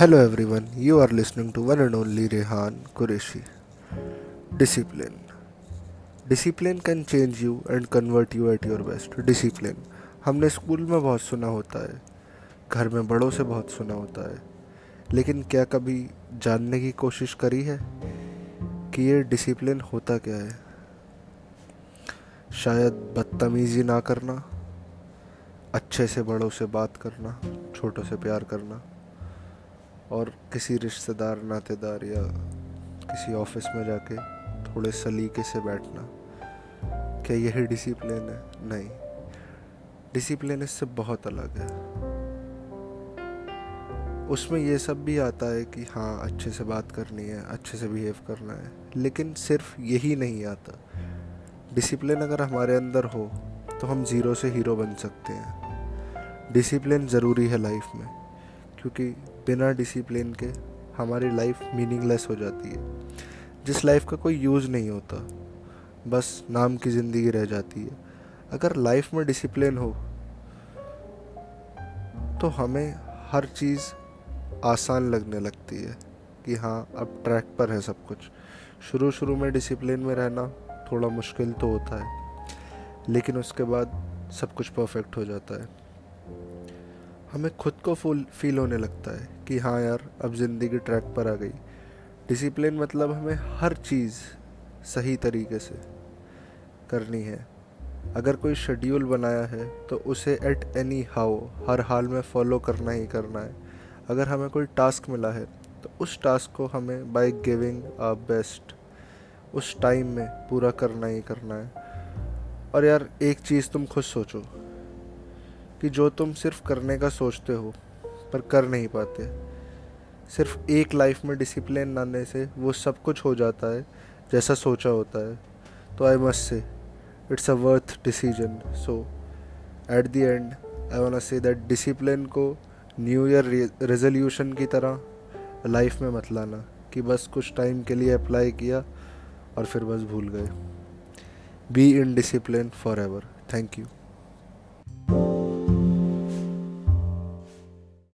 Hello everyone you are listening to one and only Rehan Qureshi discipline discipline can change you and convert you at your best discipline हमने school में बहुत सुना होता है। घर में बड़ों से बहुत सुना होता है। लेकिन क्या कभी जानने की कोशिश करी है कि ये डिसिप्लिन होता क्या है? शायद बदतमीजी ना करना, अच्छे से बड़ों से बात करना, छोटों से प्यार करना। और किसी रिश्तेदार, नातेदार या किसी ऑफ़िस में जाके थोड़े सलीके से बैठना। क्या यही डिसिप्लिन है? नहीं। डिसिप्लिन इससे बहुत अलग है। उसमें ये सब भी आता है कि हाँ अच्छे से बात करनी है, अच्छे से बिहेव करना है, लेकिन सिर्फ़ यही नहीं आता। डिसिप्लिन अगर हमारे अंदर हो तो हम ज़ीरो से हीरो बन सकते हैं। डिसिप्लिन ज़रूरी है लाइफ में। क्योंकि बिना डिसिप्लिन के हमारी लाइफ मीनिंगलेस हो जाती है। जिस लाइफ का कोई यूज़ नहीं होता, बस नाम की ज़िंदगी रह जाती है। अगर लाइफ में डिसिप्लिन हो तो हमें हर चीज़ आसान लगने लगती है कि हाँ अब ट्रैक पर है सब कुछ। शुरू शुरू में डिसिप्लिन में रहना थोड़ा मुश्किल तो होता है, लेकिन उसके बाद सब कुछ परफेक्ट हो जाता है। हमें खुद को फुल फील होने लगता है कि हाँ यार, अब ज़िंदगी ट्रैक पर आ गई। डिसिप्लिन मतलब हमें हर चीज़ सही तरीके से करनी है। अगर कोई शेड्यूल बनाया है तो उसे एट एनी हाउ हर हाल में फॉलो करना ही करना है। अगर हमें कोई टास्क मिला है तो उस टास्क को हमें बाय गिविंग आ बेस्ट उस टाइम में पूरा करना ही करना है। और यार, एक चीज़ तुम खुद सोचो कि जो तुम सिर्फ़ करने का सोचते हो, पर कर नहीं पाते। सिर्फ़ एक लाइफ में डिसिप्लिन लाने से वो सब कुछ हो जाता है, जैसा सोचा होता है। तो I must say it's a worth decision so at the end I want say that discipline को न्यू ईयर रेजोल्यूशन की तरह लाइफ में मत लाना, कि बस कुछ टाइम के लिए अप्लाई किया और फिर बस भूल गए। Be in discipline forever thank you